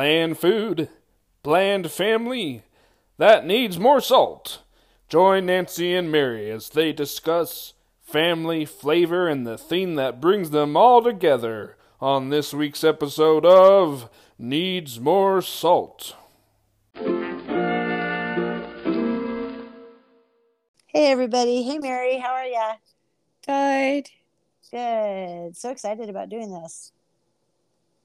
bland food, bland family that needs more salt. Join Nanci and Mary as they discuss family flavor and the theme that brings them all together on this week's episode of Needs More Salt. Hey everybody. Hey Mary, how are ya? Good. Good. So excited about doing this.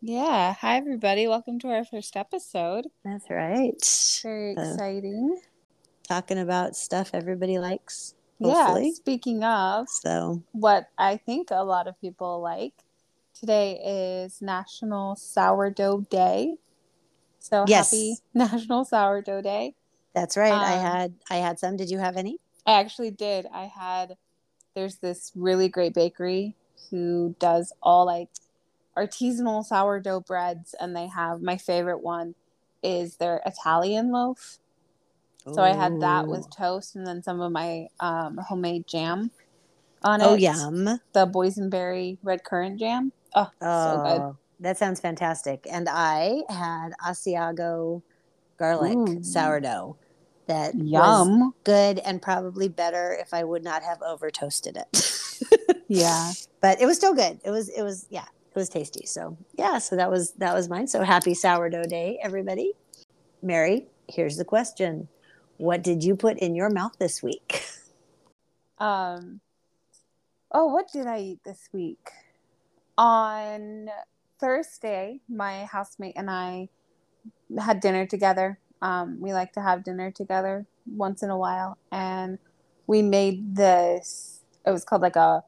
Yeah. Hi, everybody. Welcome to our first episode. That's right. Very Uh, exciting. Talking about stuff everybody likes. Yeah. Speaking of So what I think a lot of people like, today is National Sourdough Day. So Yes. happy National Sourdough Day. that's right. I Um, had I had some. Did you have any? I actually did. I had, there's this really great bakery who does all like artisanal sourdough breads, and they have my favorite one is their Italian loaf. So I had that with toast and then some of my um, homemade jam on it. Oh yum. The boysenberry red currant jam. Oh, so good. Oh, that sounds fantastic. And I had Asiago garlic Ooh. sourdough that was Yum. good and probably better if I would not have over toasted it. Yeah. but it was still good. It was it was yeah, it was tasty. So yeah, so that was that was mine. So happy sourdough day, everybody. Mary, here's the question. What did you put in your mouth this week? Um, oh, what did I eat this week? On Thursday, my housemate and I had dinner together. Um, we like to have dinner together once in a while, and we made this. It was called like a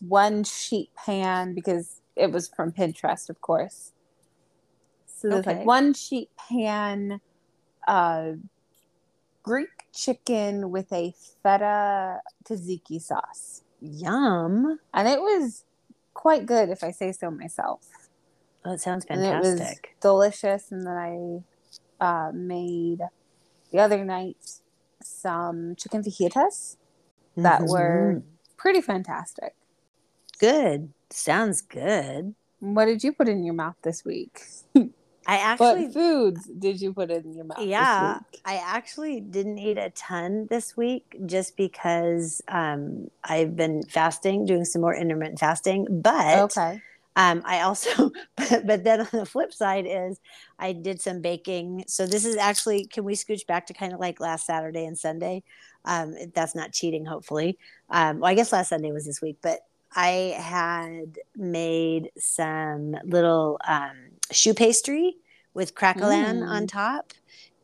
one sheet pan because it was from Pinterest, of course. So there's Okay. like one sheet pan, uh, Greek chicken with a feta tzatziki sauce. Yum. And it was quite good, if I say so myself. Oh, it sounds And it was fantastic. delicious. And then I uh, made the other night some chicken fajitas that were Mhm. pretty fantastic. Good. Sounds good. What did you put in your mouth this week? I actually what foods did you put in your mouth yeah this week? i actually didn't eat a ton this week just because um, i've been fasting doing some more intermittent fasting but Okay. um, i also but, but then on the flip side is i did some baking so this is actually can we scooch back to kind of like last saturday and sunday um, that's not cheating hopefully um, well i guess last sunday was this week but i had made some little um, choux pastry with crackling Mm. on top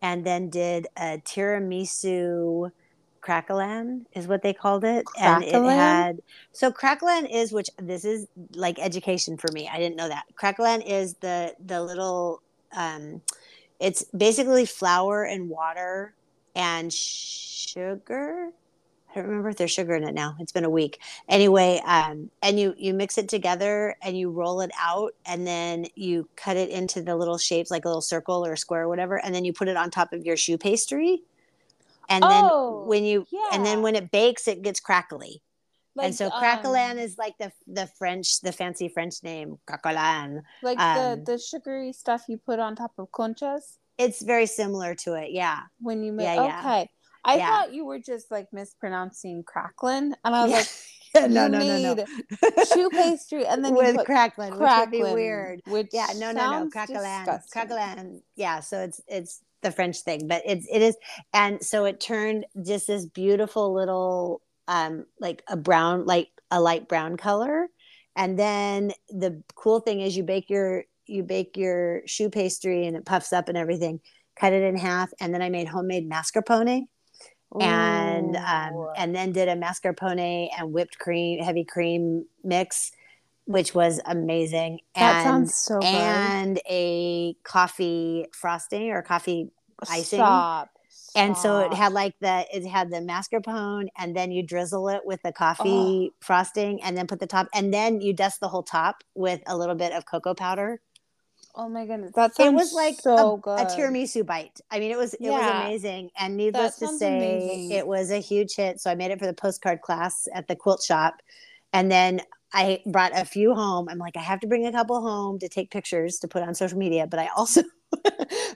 and then did a tiramisu crackling is what they called it. And it had so crackling is which this is like education for me. I didn't know that. Crackling is the the little um it's basically flour and water and sugar i don't remember if there's sugar in it now. It's been a week. Anyway um and you you mix it together and you roll it out and then you cut it into the little shapes like a little circle or a square or whatever and then you put it on top of your choux pastry. And Oh, then when you and then when it bakes it gets crackly. And Like, so um, craquelin is like the the french the fancy french name craquelin like um, the, the sugary stuff you put on top of conchas? It's very similar to it yeah. When you make Yeah, yeah. I Yeah. thought you were just like mispronouncing cracklin, and I was Yeah. like, no you no no. No choux pastry, and then you with cracklin, crackling which would be cracklin, weird. Which yeah no no no cracklin, craquelin yeah so it's it's the french thing but it's it is and so it turned just this beautiful little um like a brown like a light brown color and then the cool thing is you bake your you bake your choux pastry and it puffs up and everything cut it in half and then i made homemade mascarpone and um, and then did a mascarpone and whipped cream heavy cream mix which was amazing that and sounds so good. and a coffee frosting or coffee icing. Stop. and so it had like the it had the mascarpone and then you drizzle it with the coffee frosting and then put the top and then you dust the whole top with a little bit of cocoa powder Oh my goodness, that sounds it was like so a, good. a tiramisu bite. I mean, it was it was amazing. And needless to say, amazing. it was a huge hit. So I made it for the postcard class at the quilt shop, and then I brought a few home. I'm like, I have to bring a couple home to take pictures to put on social media, but I also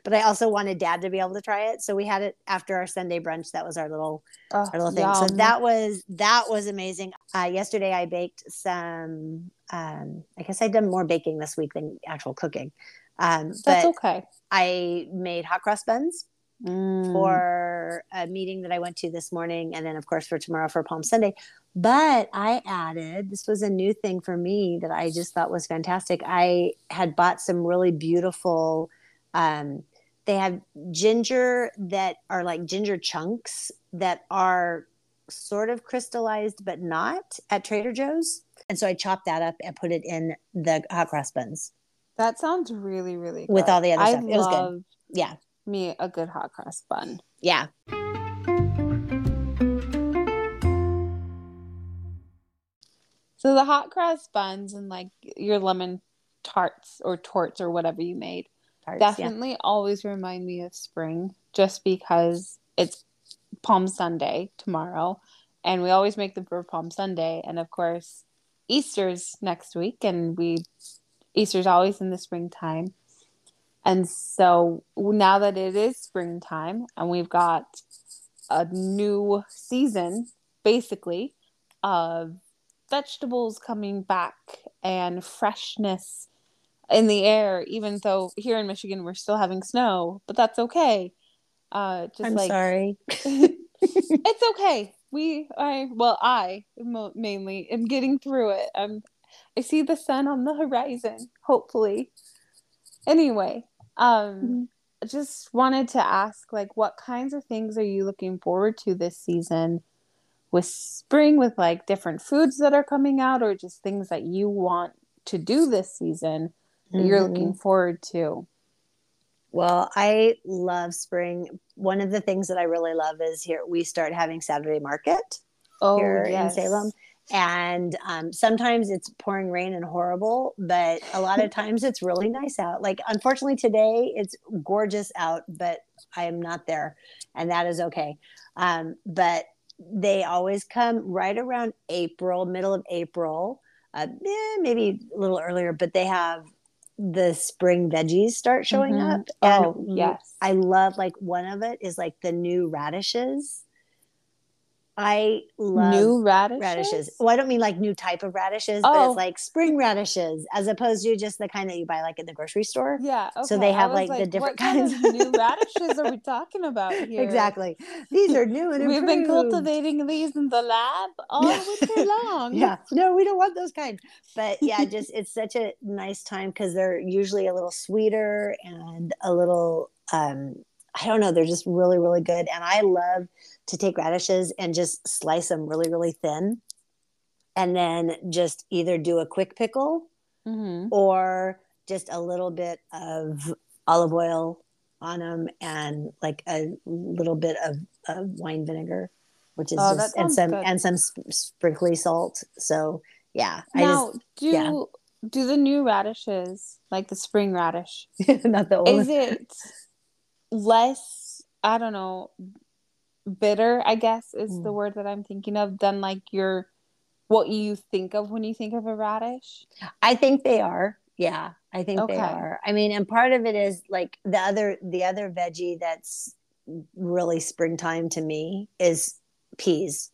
but I also wanted dad to be able to try it. So we had it after our Sunday brunch. That was our little Oh, our little thing. So that was that was amazing. Uh, yesterday I baked some. Um, I guess I've done more baking this week than actual cooking. Um, That's but okay. I made hot cross buns Mm. for a meeting that I went to this morning, and then of course for tomorrow for Palm Sunday. But I added this was a new thing for me that I just thought was fantastic. I had bought some really beautiful. Um, they have ginger that are like ginger chunks that are sort of crystallized but not at Trader Joe's. And so I chopped that up and put it in the hot cross buns. That sounds really, really good. With all the other I stuff. It was good. Yeah. me a good hot cross bun. Yeah. So the hot cross buns and like your lemon tarts or torts or whatever you made Tarts, yeah. definitely always remind me of spring just because it's Palm Sunday tomorrow and we always make them for Palm Sunday and of course Easter's next week and we Easter's always in the springtime. And so now that it is springtime and we've got a new season basically of vegetables coming back and freshness in the air, even though here in Michigan we're still having snow, but that's okay. Uh, just I'm like sorry. it's okay. We, I, well, I mainly am getting through it. I'm, I see the sun on the horizon. Hopefully. Anyway, um, I just wanted to ask, like, what kinds of things are you looking forward to this season? With spring, with like different foods that are coming out, or just things that you want to do this season that you're looking mm-hmm. forward to. Well, I love spring. One of the things that I really love is here we start having Saturday market Oh, here yes. in Salem. And um, sometimes it's pouring rain and horrible, but a lot of times it's really nice out. Like, unfortunately, today it's gorgeous out, but I am not there, and that is okay. Um, but they always come right around April, middle of April, uh, eh, maybe a little earlier, but they have the spring veggies start showing Mhm. up. And Oh, yes. I love like one of it is like the new radishes. I love New radishes. radishes. Well, I don't mean like new type of radishes, but Oh. it's like spring radishes as opposed to just the kind that you buy like in the grocery store. Yeah. Okay. So they have, was like, the different what kind kinds. of new radishes are we talking about here? Exactly. These are new and We've been cultivating these in the lab all winter long. Yeah. No, we don't want those kinds. But yeah, just it's such a nice time because they're usually a little sweeter and a little um I don't know, they're just really, really good. And I love to take radishes and just slice them really, really thin. And then just either do a quick pickle hmm or just a little bit of olive oil on them and like a little bit of, of wine vinegar, which is Oh, just and some good. and some sp- sprinkly salt. So yeah, Now, do yeah. do the new radishes like the spring radish? Not the old. Is it less? I don't know. Bitter, I guess, is the Mm. word that I'm thinking of than like your what you think of when you think of a radish. I think they are. Yeah, I think Okay. they are. I mean, and part of it is like the other the other veggie that's really springtime to me is peas,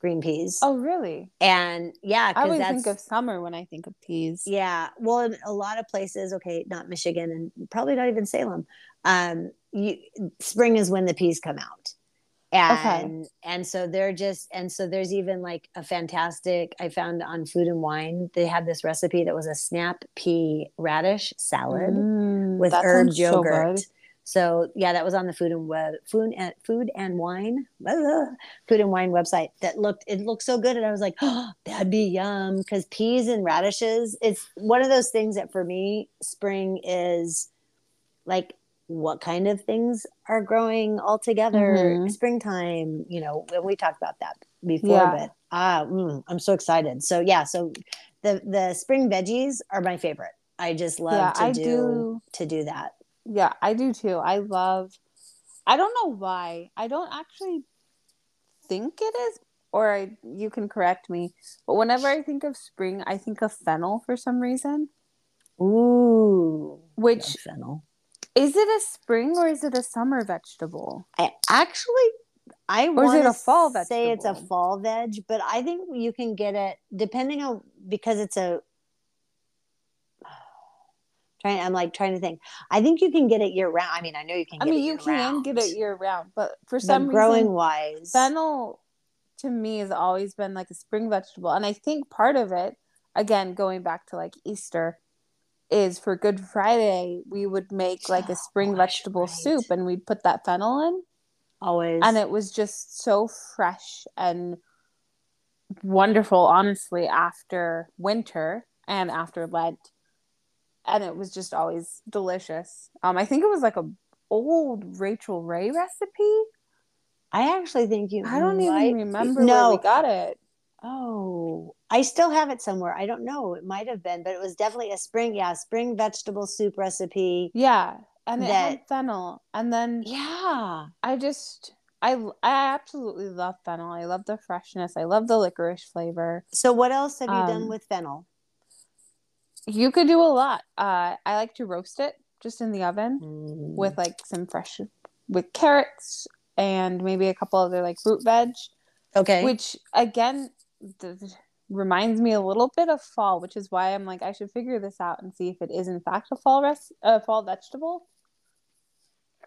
green peas. Oh, really? And yeah, I always think of summer when I think of peas. yeah. Well, in a lot of places, okay, not Michigan and probably not even Salem. Um, you spring is when the peas come out. And and so they're just and so there's even like a fantastic I found on Food and Wine. They had this recipe that was a snap pea radish salad Mm, with herb sounds so yogurt. So yeah, that was on the food and web, food and food and wine, blah, food and wine website. That looked it looked so good, and I was like, oh, that'd be yum. Because peas and radishes, it's one of those things that for me, spring is like what kind of things are growing all together. Mhm. Springtime, you know, we talked about that before, Yeah. but ah, mm, I'm so excited. So yeah, so the the spring veggies are my favorite. I just love Yeah, to I do, do. to do that. Yeah, I do too. I love. I don't know why. I don't actually think it is, or I, you can correct me. But whenever I think of spring, I think of fennel for some reason, Ooh, which fennel. Is it a spring or is it a summer vegetable? I actually, I Or is it a fall to say it's a fall veg, but I think you can get it depending on because it's a. Trying, I'm like trying to think. I think you can get it year round. I mean, I know you can. I mean, you can year-round, get it year round, but for but some growing reason, wise, fennel to me has always been like a spring vegetable, and I think part of it, again, going back to like Easter, is for Good Friday we would make like a spring Oh, vegetable right. soup, and we'd put that fennel in, always and it was just so fresh and wonderful honestly after winter and after lent and it was just always delicious um i think it was like a old Rachael Ray recipe I actually think you. i don't might even remember No. where we got it Oh, I still have it somewhere. I don't know. It might have been, but it was definitely a spring. Yeah, spring vegetable soup recipe. yeah and it had fennel and then Yeah. i just i i absolutely love fennel i love the freshness i love the licorice flavor So what else have you done Um, with fennel? you could do a lot uh i like to roast it just in the oven Mm. with like some fresh with carrots and maybe a couple other like root veg okay. which again th- th- reminds me a little bit of fall which is why i'm like i should figure this out and see if it is in fact a fall res- a fall vegetable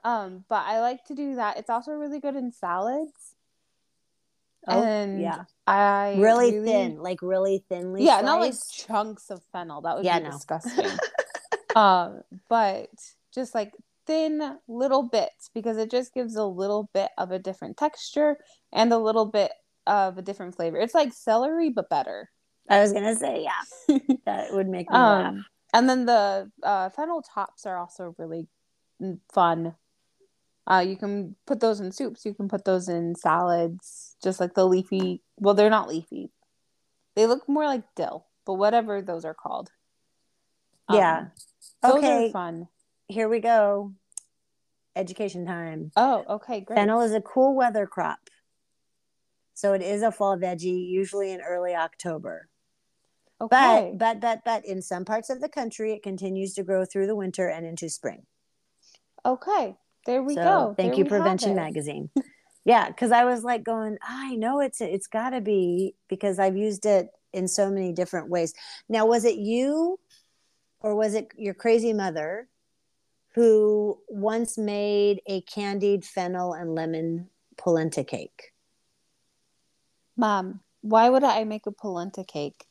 um but i like to do that it's also really good in salads oh, and yeah. i Really, thin, like really thinly. yeah not like chunks of fennel that would Yeah, be no. disgusting um but just like thin little bits because it just gives a little bit of a different texture and a little bit of a different flavor it's like celery but better I was gonna say, yeah, that would make me laugh. um and then the uh, fennel tops are also really mm, fun uh, you can put those in soups you can put those in salads just like the leafy well they're not leafy they look more like dill but whatever those are called Yeah. Um, those Okay. are fun Here we go. Education time. oh okay great Fennel is a cool weather crop. So it is a fall veggie, usually in early October. okay But but but but in some parts of the country, it continues to grow through the winter and into spring. okay there we so go thank There you, Prevention. Magazine. yeah, because I was like going, I know it's it's got to be because I've used it in so many different ways. Now, was it you, or was it your crazy mother, who once made a candied fennel and lemon polenta cake? Mom why would i make a polenta cake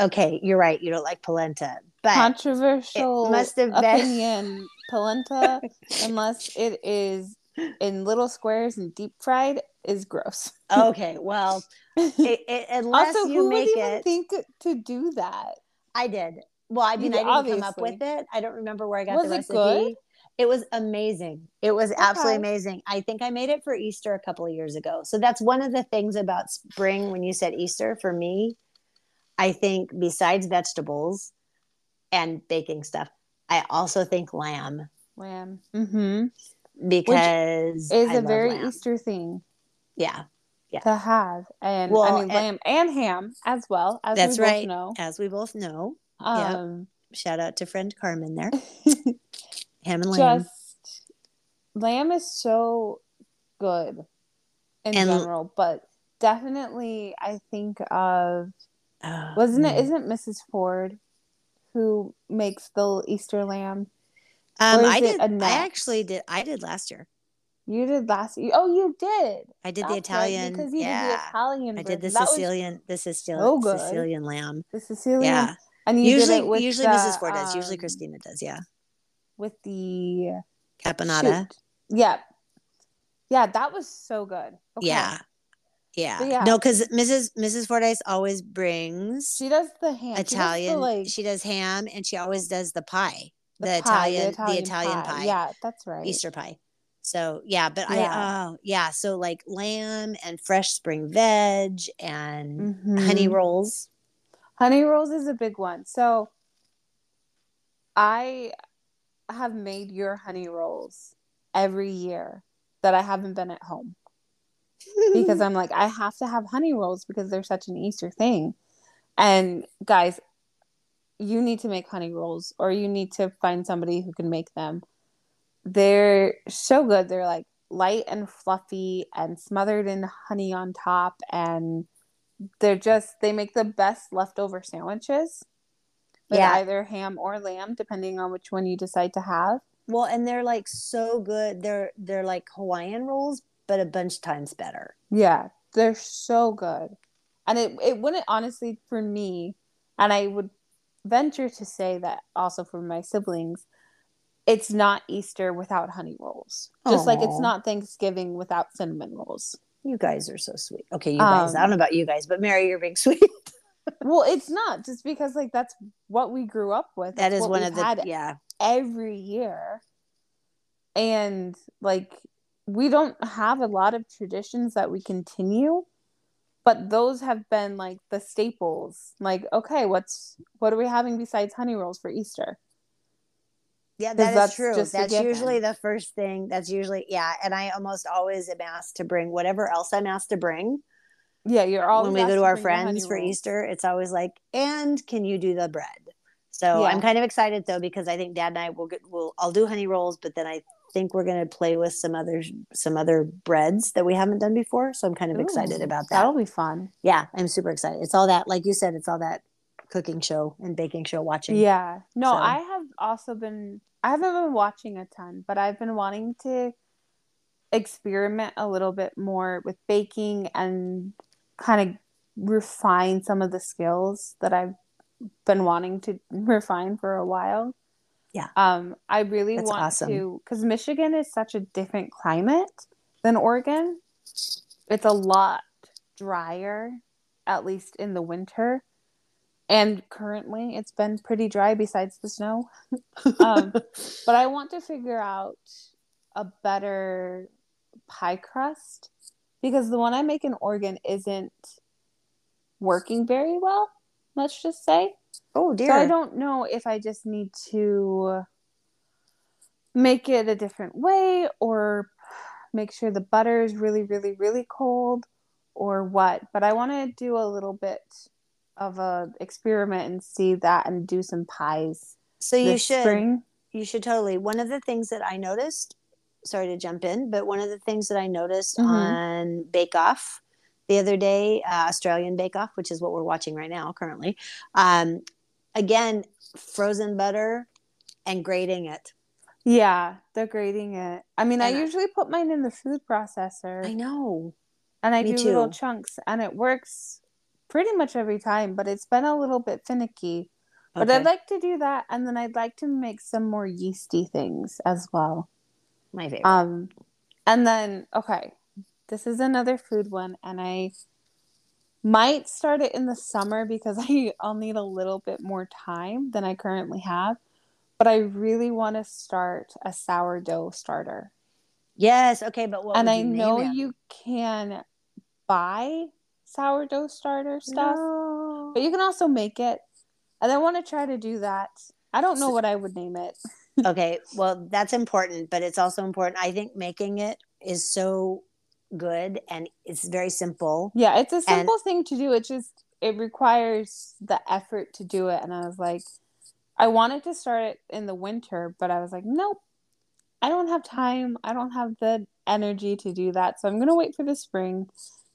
Okay, you're right. You don't like polenta, but controversial it must have been- opinion polenta unless it is in little squares and deep fried is gross okay. Well, it, it, unless also you who make would even it, think to do that I did. Well, I mean, You I didn't come up with it. I don't remember where I got Was the it recipe. good? It was amazing. It was absolutely amazing. I think I made it for Easter a couple of years ago. So that's one of the things about spring when you said Easter for me. I think besides vegetables and baking stuff, I also think lamb lamb mm-hmm. because is I a very lamb. easter thing yeah, Yeah. to have and Well, i mean lamb and ham as well as That's we right. know as we both know. Yep. um Shout out to friend Carmen there. Ham and lamb. just lamb is so good in And- general but definitely i think of Oh, wasn't mm. it isn't mrs ford who makes the easter lamb Um, I did. I actually did. I did last year. you did last year oh you did I did the That's right, Italian. because you yeah, did the italian I did the. That Sicilian. The Sicilian. so good. Sicilian lamb. the sicilian Yeah. and usually, did it with usually the, Mrs. Ford does. Usually um, Christina does. Yeah. With the Caponata. shoot. yeah yeah that was so good okay. Yeah. Yeah. Yeah. No, because Mrs. Mrs. Fordyce always brings she does the ham She does the, Italian. like she does ham, and she always does the pie, the the, pie, Italian, the Italian pie, yeah that's right Easter pie. So yeah, but Yeah. I oh yeah, so like lamb and fresh spring veg and Mhm. honey rolls. Honey rolls is a big one. So I have made your honey rolls every year that I haven't been at home because I'm like, I have to have honey rolls because they're such an Easter thing. And guys, you need to make honey rolls or you need to find somebody who can make them. They're so good. They're like light and fluffy and smothered in honey on top and they're just they make the best leftover sandwiches with Yeah. either ham or lamb depending on which one you decide to have. Well, and they're like so good. They're they're like Hawaiian rolls, but a bunch times better. Yeah, they're so good. And it it wouldn't honestly for me, and I would venture to say that also for my siblings, it's not Easter without honey rolls. Just like it's not Thanksgiving without cinnamon rolls. You guys are so sweet. Okay, you guys. I don't Um, know about you guys, but Mary, you're being sweet. Well, it's not just because like that's what we grew up with. that That's is one of the yeah. every year. And like we don't have a lot of traditions that we continue, but those have been like the staples. Like, okay, what's what are we having besides honey rolls for Easter? Yeah, that is that's true. just That's usually the first thing. That's usually yeah, and I almost always am asked to bring whatever else I'm asked to bring Yeah, you're always when we go to to our bring the honey friends for. Easter. It's always like, and can you do the bread? So Yeah. I'm kind of excited though because I think Dad and I will get will I'll do honey rolls, but then I think we're gonna play with some other some other breads that we haven't done before. So I'm kind of excited about that. That'll be fun. Yeah, I'm super excited. It's all that, like you said, it's all that cooking show and baking show watching. Yeah. No, So- I have also been I haven't been watching a ton, but I've been wanting to experiment a little bit more with baking and kind of refine some of the skills that I've been wanting to refine for a while. Yeah. Um I really That's want awesome. to cuz Michigan is such a different climate than Oregon. It's a lot drier at least in the winter. And currently it's been pretty dry besides the snow. Um, but I want to figure out a better pie crust because the one I make in Oregon isn't working very well, let's just say. oh dear. So I don't know if I just need to make it a different way or make sure the butter is really, really, really cold or what. But I want to do a little bit of a experiment and see that and do some pies so you should spring. you should totally. One of the things that I noticed, sorry to jump in, but one of the things that I noticed Mhm. on Bake Off the other day, uh, Australian Bake Off, which is what we're watching right now currently. Um, again, frozen butter and grating it. Yeah, they're grating it. I mean, I And I- usually put mine in the food processor I know. and I me do little chunks and it works pretty much every time, but it's been a little bit finicky. But I'd like to do that and then I'd like to make some more yeasty things as well. My favorite. Um and then okay, this is another food one and I might start it in the summer because I I'll need a little bit more time than I currently have. But I really want to start a sourdough starter. yes. Okay, but what and I you know it? you can buy sourdough starter stuff, No. but you can also make it. And I want to try to do that. I don't know what I would name it. okay well that's important but it's also important i think making it is so good and it's very simple Yeah, it's a simple thing to do. It just it requires the effort to do it. And I was like, I wanted to start it in the winter, but I was like, nope, I don't have time. I don't have the energy to do that. So I'm gonna wait for the spring.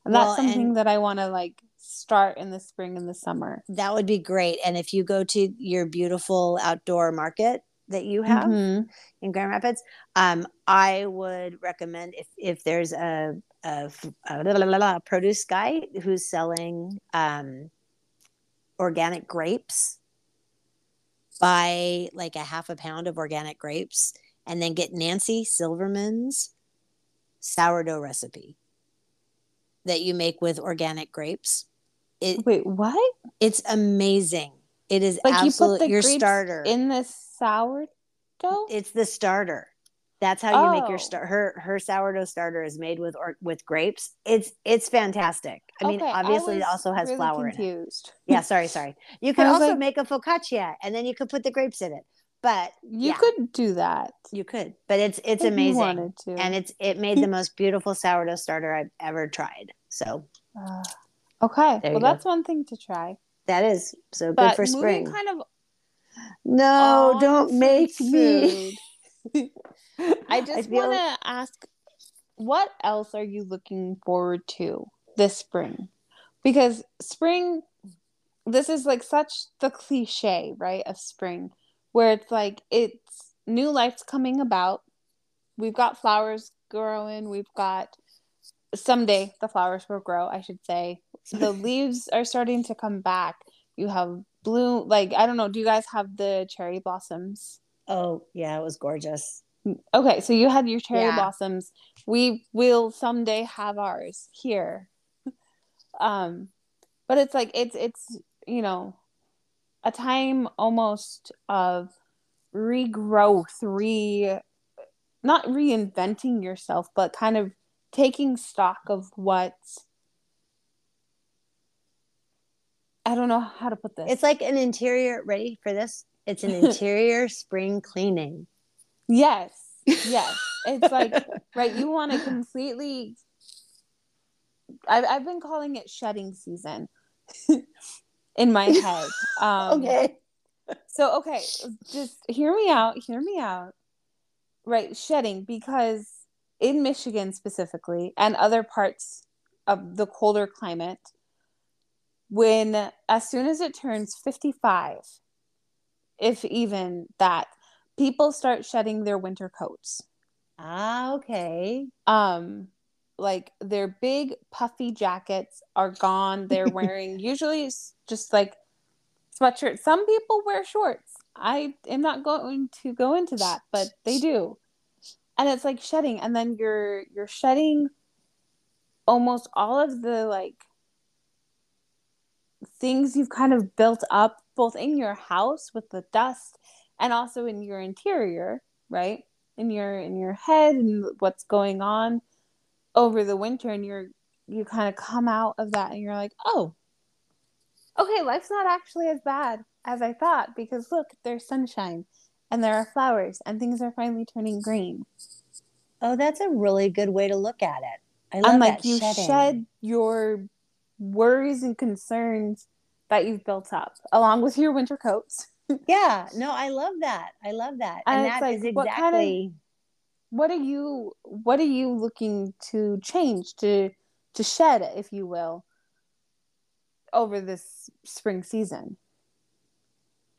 And Well, that's something and- that I want to like start in the spring and the summer. that would be great and if you go to your beautiful outdoor market that you have Mhm. in grand rapids um, i would recommend if if there's a, a, a la, la, la, la, produce guy who's selling um, organic grapes buy like a half a pound of organic grapes and then get Nancy Silverton's sourdough recipe that you make with organic grapes it, Wait, what? it's amazing it is Like you put the your starter in the sourdough? it's the starter. That's how you make your Oh. start. Her her sourdough starter is made with or with grapes. It's it's fantastic. I mean, Okay, obviously it also has really flour in it. confused. Yeah, sorry, sorry. You could I was also like- make a focaccia and then you could put the grapes in it. But You Yeah. could do that. you could. But it's it's if amazing. wanted to. And it's it made the most beautiful sourdough starter I've ever tried. So Uh, okay. Well, go. that's one thing to try. that is so good for spring. moving kind of No, on don't make me. I just feel- want to ask what else are you looking forward to this spring? Because spring, this is like such the cliche, right, of spring, where it's like it's new life's coming about. We've got flowers growing. We've got someday the flowers will grow, I should say. The leaves are starting to come back. You have blue, like, I don't know, do you guys have the cherry blossoms? Oh, yeah, it was gorgeous. Okay, so you had your cherry Yeah. blossoms. We will someday have ours here. Um, but it's like it's it's you know a time almost of regrowth, re not reinventing yourself, but kind of taking stock of what I don't know how to put this. It's like an interior, ready for this? It's an interior spring cleaning. Yes. Yes. It's like, right, you want to completely. I've, I've been calling it shedding season in my head. Um, okay. So, okay, just hear me out. Hear me out. Right, shedding, because in Michigan specifically and other parts of the colder climate, when as soon as it turns 55, if even that, people start shedding their winter coats. Ah, okay. Um, like their big puffy jackets are gone. They're wearing usually just like sweatshirts. Some people wear shorts. I am not going to go into that, but they do. And it's like shedding, and then you're you're shedding almost all of the like things you've kind of built up both in your house with the dust and also in your interior, right? In your in your head and what's going on over the winter and you're you kind of come out of that and you're like, "Oh, okay, life's not actually as bad as I thought because look, there's sunshine and there are flowers and things are finally turning green." Oh, that's a really good way to look at it. I love and like that you shedding. shed your worries and concerns that you've built up along with your winter coats. Yeah, no, I love that. I love that. And And, that like, is what kind of- exactly What are you what are you looking to change to to shed if you will over this spring season?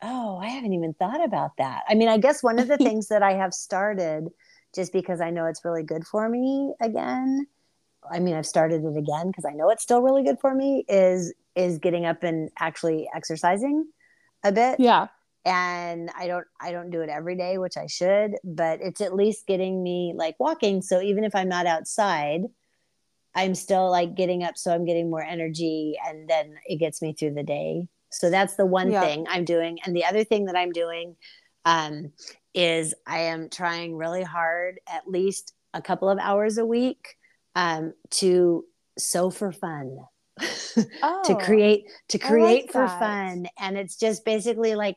Oh, I haven't even thought about that. I mean, I guess one of the things that I have started just because I know it's really good for me again. I mean, I've started it again because I know it's still really good for me is is getting up and actually exercising a bit. Yeah. And I don't I don't do it every day, which I should, but it's at least getting me like walking. So even if I'm not outside, I'm still like getting up so I'm getting more energy and then it gets me through the day. So that's the one Yeah. thing I'm doing. And the other thing that I'm doing um, is I am trying really hard, at least a couple of hours a week, um, to sew for fun. Oh. to create to I like create for that. fun and it's just basically like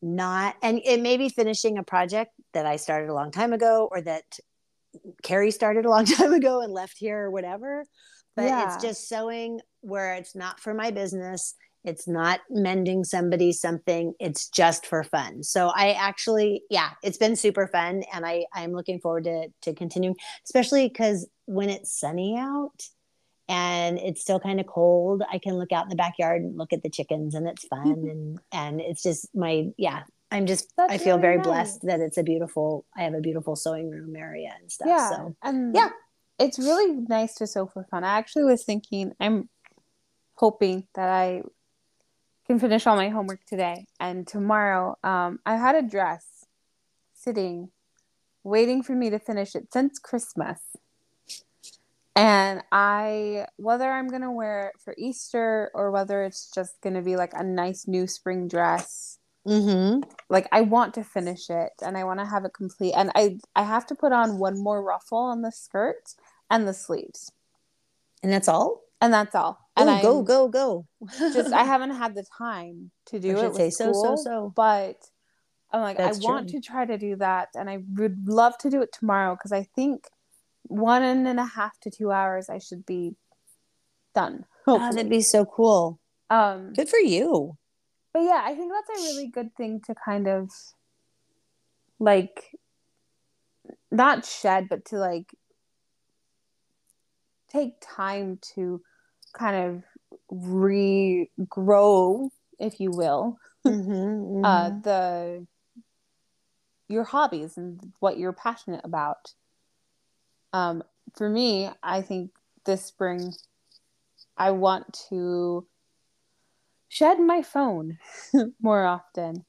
not and it may be finishing a project that i started a long time ago or that carrie started a long time ago and left here or whatever but Yeah. it's just sewing where it's not for my business it's not mending somebody something it's just for fun so i actually yeah it's been super fun and i i'm looking forward to to continuing especially because when it's sunny out and it's still kind of cold i can look out in the backyard and look at the chickens and it's fun and and it's just my yeah i'm just That's i feel really very nice. blessed that it's a beautiful i have a beautiful sewing room area and stuff Yeah. so And Yeah. It's really nice to sew for fun. I actually was thinking I'm hoping that I can finish all my homework today and tomorrow um I had a dress sitting waiting for me to finish it since Christmas. And I whether I'm going to wear it for Easter or whether it's just going to be like a nice new spring dress mm-hmm. like I want to finish it and I want to have it complete and I I have to put on one more ruffle on the skirt and the sleeves. And that's all? And that's all. And oh I go go go. just I haven't had the time to do I it say so, so, so. but I'm like That's I want to try to do that and I would love to do it tomorrow because I think one and a half to two hours I should be done oh, that'd be so cool um good for you but yeah, I think that's a really good thing to kind of like not shed, but to like take time to kind of regrow, if you will, Mhm, uh, mhm. the your hobbies and what you're passionate about. Um, for me, I think this spring I want to shed my phone more often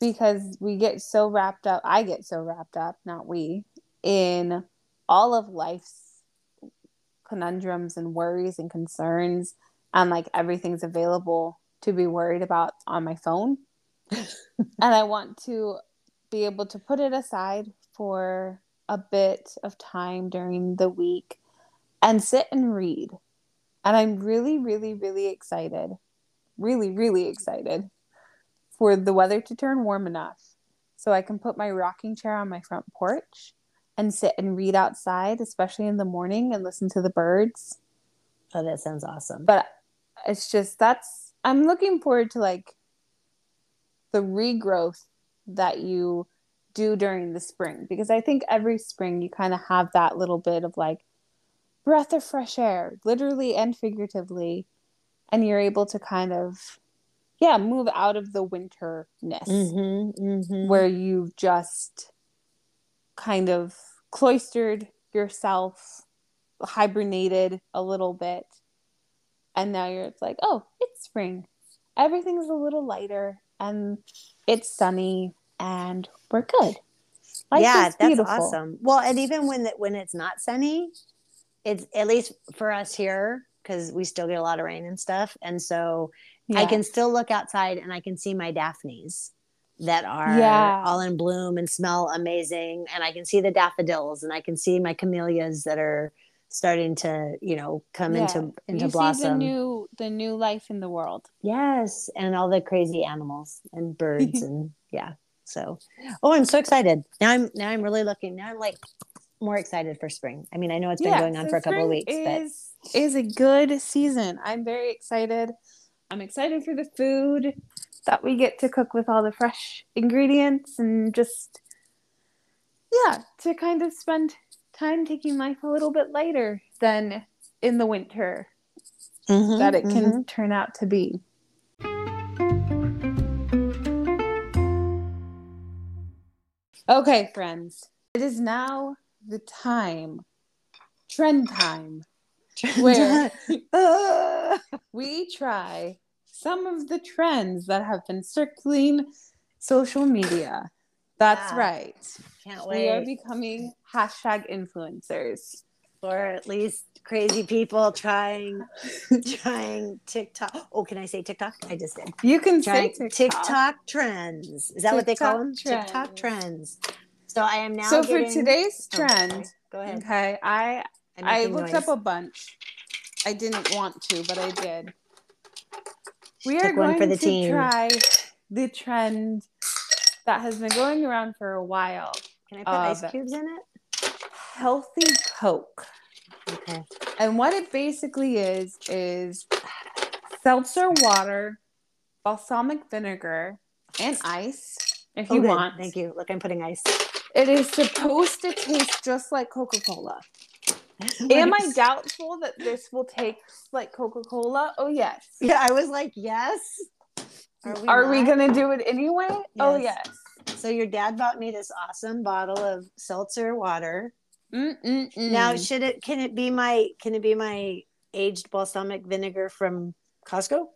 because we get so wrapped up. I get so wrapped up, not we, in all of life's conundrums and worries and concerns, and like everything's available to be worried about on my phone. and I want to be able to put it aside for a bit of time during the week and sit and read. And I'm really, really, really excited, really, really excited for the weather to turn warm enough so I can put my rocking chair on my front porch and sit and read outside, especially in the morning, and listen to the birds. Oh, that sounds awesome. But it's just that's, I'm looking forward to like the regrowth that you do during the spring because I think every spring you kind of have that little bit of like breath of fresh air, literally and figuratively, and you're able to kind of yeah, move out of the winterness Mhm, mhm. where you've just kind of cloistered yourself, hibernated a little bit, and now you're it's like, oh, it's spring. Everything's a little lighter and it's sunny and we're good. Life yeah, that's awesome. Well, and even when the, when it's not sunny, it's at least for us here because we still get a lot of rain and stuff, and so I can still look outside and I can see my daphnes that are Yeah. all in bloom and smell amazing, and I can see the daffodils and I can see my camellias that are starting to you know come Yeah. into into you see the blossom. new the new life in the world. Yes, and all the crazy animals and birds and yeah. So, oh, I'm so excited. Now I'm now I'm really looking. Now I'm like more excited for spring. I mean, I know it's been going on so for a couple of weeks, but is is a good season. I'm very excited. I'm excited for the food that we get to cook with all the fresh ingredients and just yeah, to kind of spend time taking life a little bit lighter than in the winter Mm-hmm, that it can turn out to be. Okay, friends. It is now the time, trend time, where Ah. we try some of the trends that have been circling social media. That's Yeah. right. can't wait. We are becoming hashtag influencers. for at least crazy people trying trying TikTok. Oh, can I say TikTok? I just did. You can Trying say TikTok. TikTok. trends. Is that what they call them? TikTok TikTok trends. trends. So I am now. So for getting- today's Oh, trend, Go ahead. okay, I I looked noise. up a bunch. I didn't want to, but I did. We are going for the to team. try the trend that has been going around for a while. Can I put ice cubes in it? Healthy Coke. Okay. And what it basically is is seltzer water, balsamic vinegar, and ice if Oh, you good. want. Thank you. Look, I'm putting ice. It is supposed to taste just like Coca-Cola. Am I doubtful that this will taste like Coca-Cola? Oh yes. Yeah, I was like, yes. Are we? Are we gonna do it anyway? Oh Yes. yes. So your dad bought me this awesome bottle of seltzer water. Mm-mm-mm. Now, should it? Can it be my? Can it be my aged balsamic vinegar from Costco?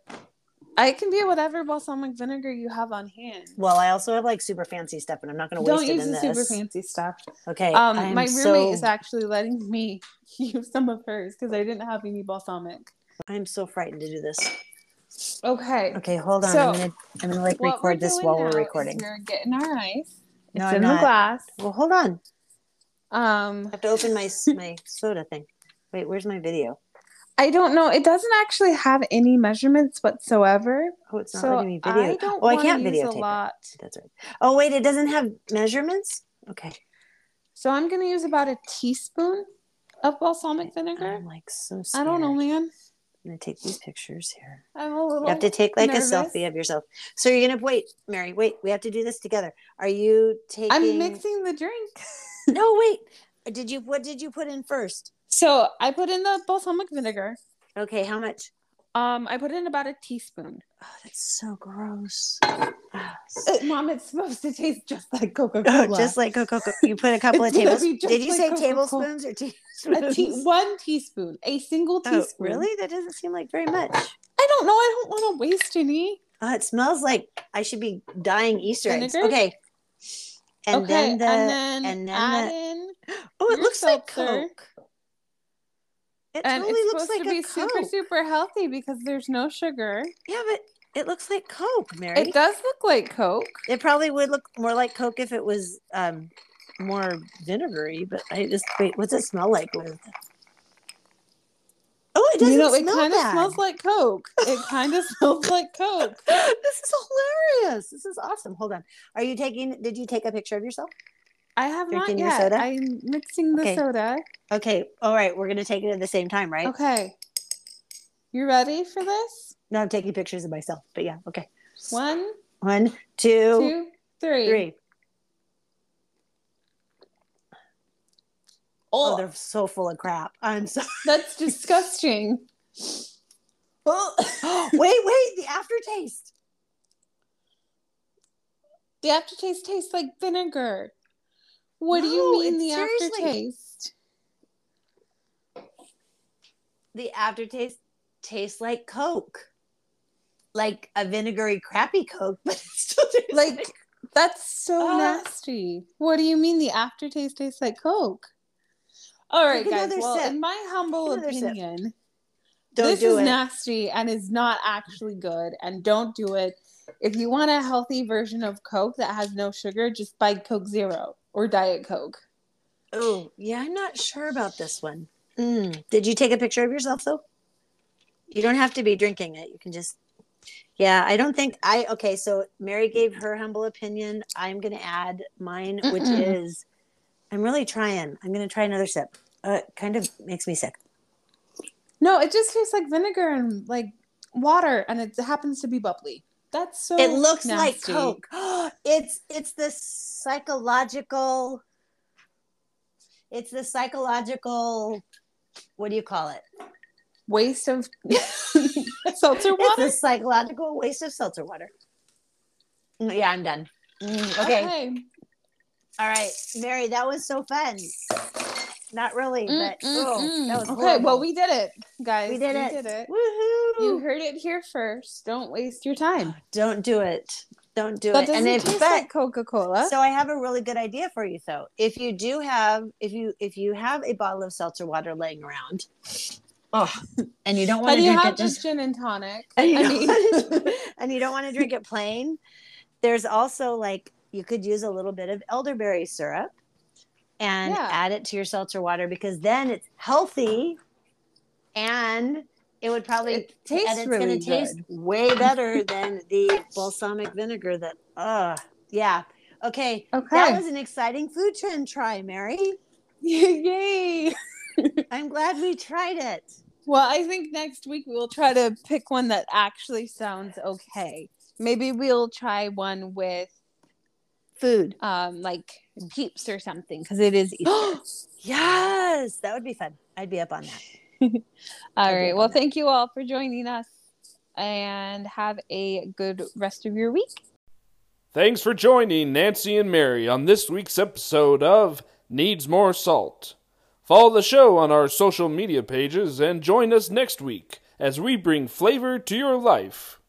I can be whatever balsamic vinegar you have on hand. Well, I also have like super fancy stuff, and I'm not going to Don't waste it use in the this. super fancy stuff. Okay. Um, my roommate so, is actually letting me use some of hers because I didn't have any balsamic. I'm so frightened to do this. Okay. Okay, hold on. So, I'm gonna. I'm gonna like record this while we're recording. We're getting our ice. It's No, I'm in the not. glass. Well, hold on. Um, I have to open my my soda thing. Wait, where's my video? I don't know. It doesn't actually have any measurements whatsoever. Oh, it's not so letting me video. I don't oh, I can't use videotape a it. That's right. Oh, wait, it doesn't have measurements. Okay. So I'm gonna use about a teaspoon of balsamic vinegar. I'm like so scared. I don't know, man. I'm gonna take these pictures here. I'm a little. You have to take like nervous. a selfie of yourself. So you're gonna wait, Mary. Wait, we have to do this together. Are you taking? I'm mixing the drink. No, wait. Did you? What did you put in first? So I put in the balsamic vinegar. Okay, how much? Um, I put in about a teaspoon. Oh, that's so gross. Uh, Mom, it's supposed to taste just like Coca Oh, Cola. just like Coca Cola. You put a couple of tablespoons. Did you like say Coca-Cola. tablespoons or teaspoons? tea- one teaspoon, a single Oh, teaspoon. really? That doesn't seem like very much. I don't know. I don't want to waste any. Oh, it smells like I should be dying Easter eggs. Vinegar? Okay. And okay, then the and then, and then add the- in, oh, it looks like. Coke. It and totally it's looks supposed like to be a super, Coke. super healthy because there's no sugar. Yeah, but it looks like Coke, Mary. It does look like Coke. It probably would look more like Coke if it was um more vinegary, but I just wait, what's it smell like with Oh, it doesn't you know, it smell kind of smells like Coke. It kind of smells like Coke. this is hilarious. This is awesome. Hold on. Are you taking did you take a picture of yourself? I have Drinking not your yet. soda? I'm mixing the Okay. soda. Okay. All right, we're gonna take it at the same time, right? Okay. You ready for this? No, I'm taking pictures of myself. But yeah, okay. One, One, two, two, three. three. Oh, Oh, they're so full of crap. I'm so that's disgusting. Oh. wait, wait, the aftertaste. The aftertaste tastes like vinegar. What do you mean the seriously- aftertaste? The aftertaste tastes like Coke. Like a vinegary crappy Coke, but it still tastes Like- like That's so Uh, nasty. What do you mean the aftertaste tastes like Coke? All right, guys. Well, sip. in my humble Take another sip. opinion, don't this is it. nasty and is not actually good. And don't do it. If you want a healthy version of Coke that has no sugar, just buy Coke Zero or Diet Coke. Oh, yeah, I'm not sure about this one. Mm. Did you take a picture of yourself though? You don't have to be drinking it. You can just Yeah, I don't think I okay, so Mary gave her humble opinion. I'm going to add mine which Mm-mm. is I'm really trying. I'm going to try another sip. Uh, it kind of makes me sick. No, it just tastes like vinegar and like water, and it happens to be bubbly. That's so. it looks like. Coke. it's it's the psychological it's the psychological what do you call it? Waste of seltzer water. It's a psychological waste of seltzer water. Mm, Yeah, I'm done. Mm, okay. All right, Mary, that was so fun. Not really, Mm, but mm, oh, mm. that was okay. horrible. Well, we did it, guys. We did it. Did it. Woohoo! You heard it here first. Don't waste your time. Don't do it. Don't do That it. And if taste but like Coca Cola. so I have a really good idea for you though. If you do have if you if you have a bottle of seltzer water laying around, oh, and you don't want to drink it just gin and tonic. and you, I mean, and you don't want to drink it plain, there's also like you could use a little bit of elderberry syrup and Yeah. add it to your seltzer water because then it's healthy and it would probably It tastes and it's really gonna taste good. way better than the balsamic vinegar that uh yeah. Okay. okay. That was an exciting food trend try, Mary. Yay! I'm glad we tried it. Well, I think next week we'll try to pick one that actually sounds okay. Maybe we'll try one with Food. um like Mm. peeps or something because it is Easter. yes, that would be fun. I'd be up on that. all I'd right. Well, on that. thank you all for joining us and have a good rest of your week. Thanks for joining Nanci and Mary on this week's episode of Needs More Salt. Follow the show on our social media pages and join us next week as we bring flavor to your life.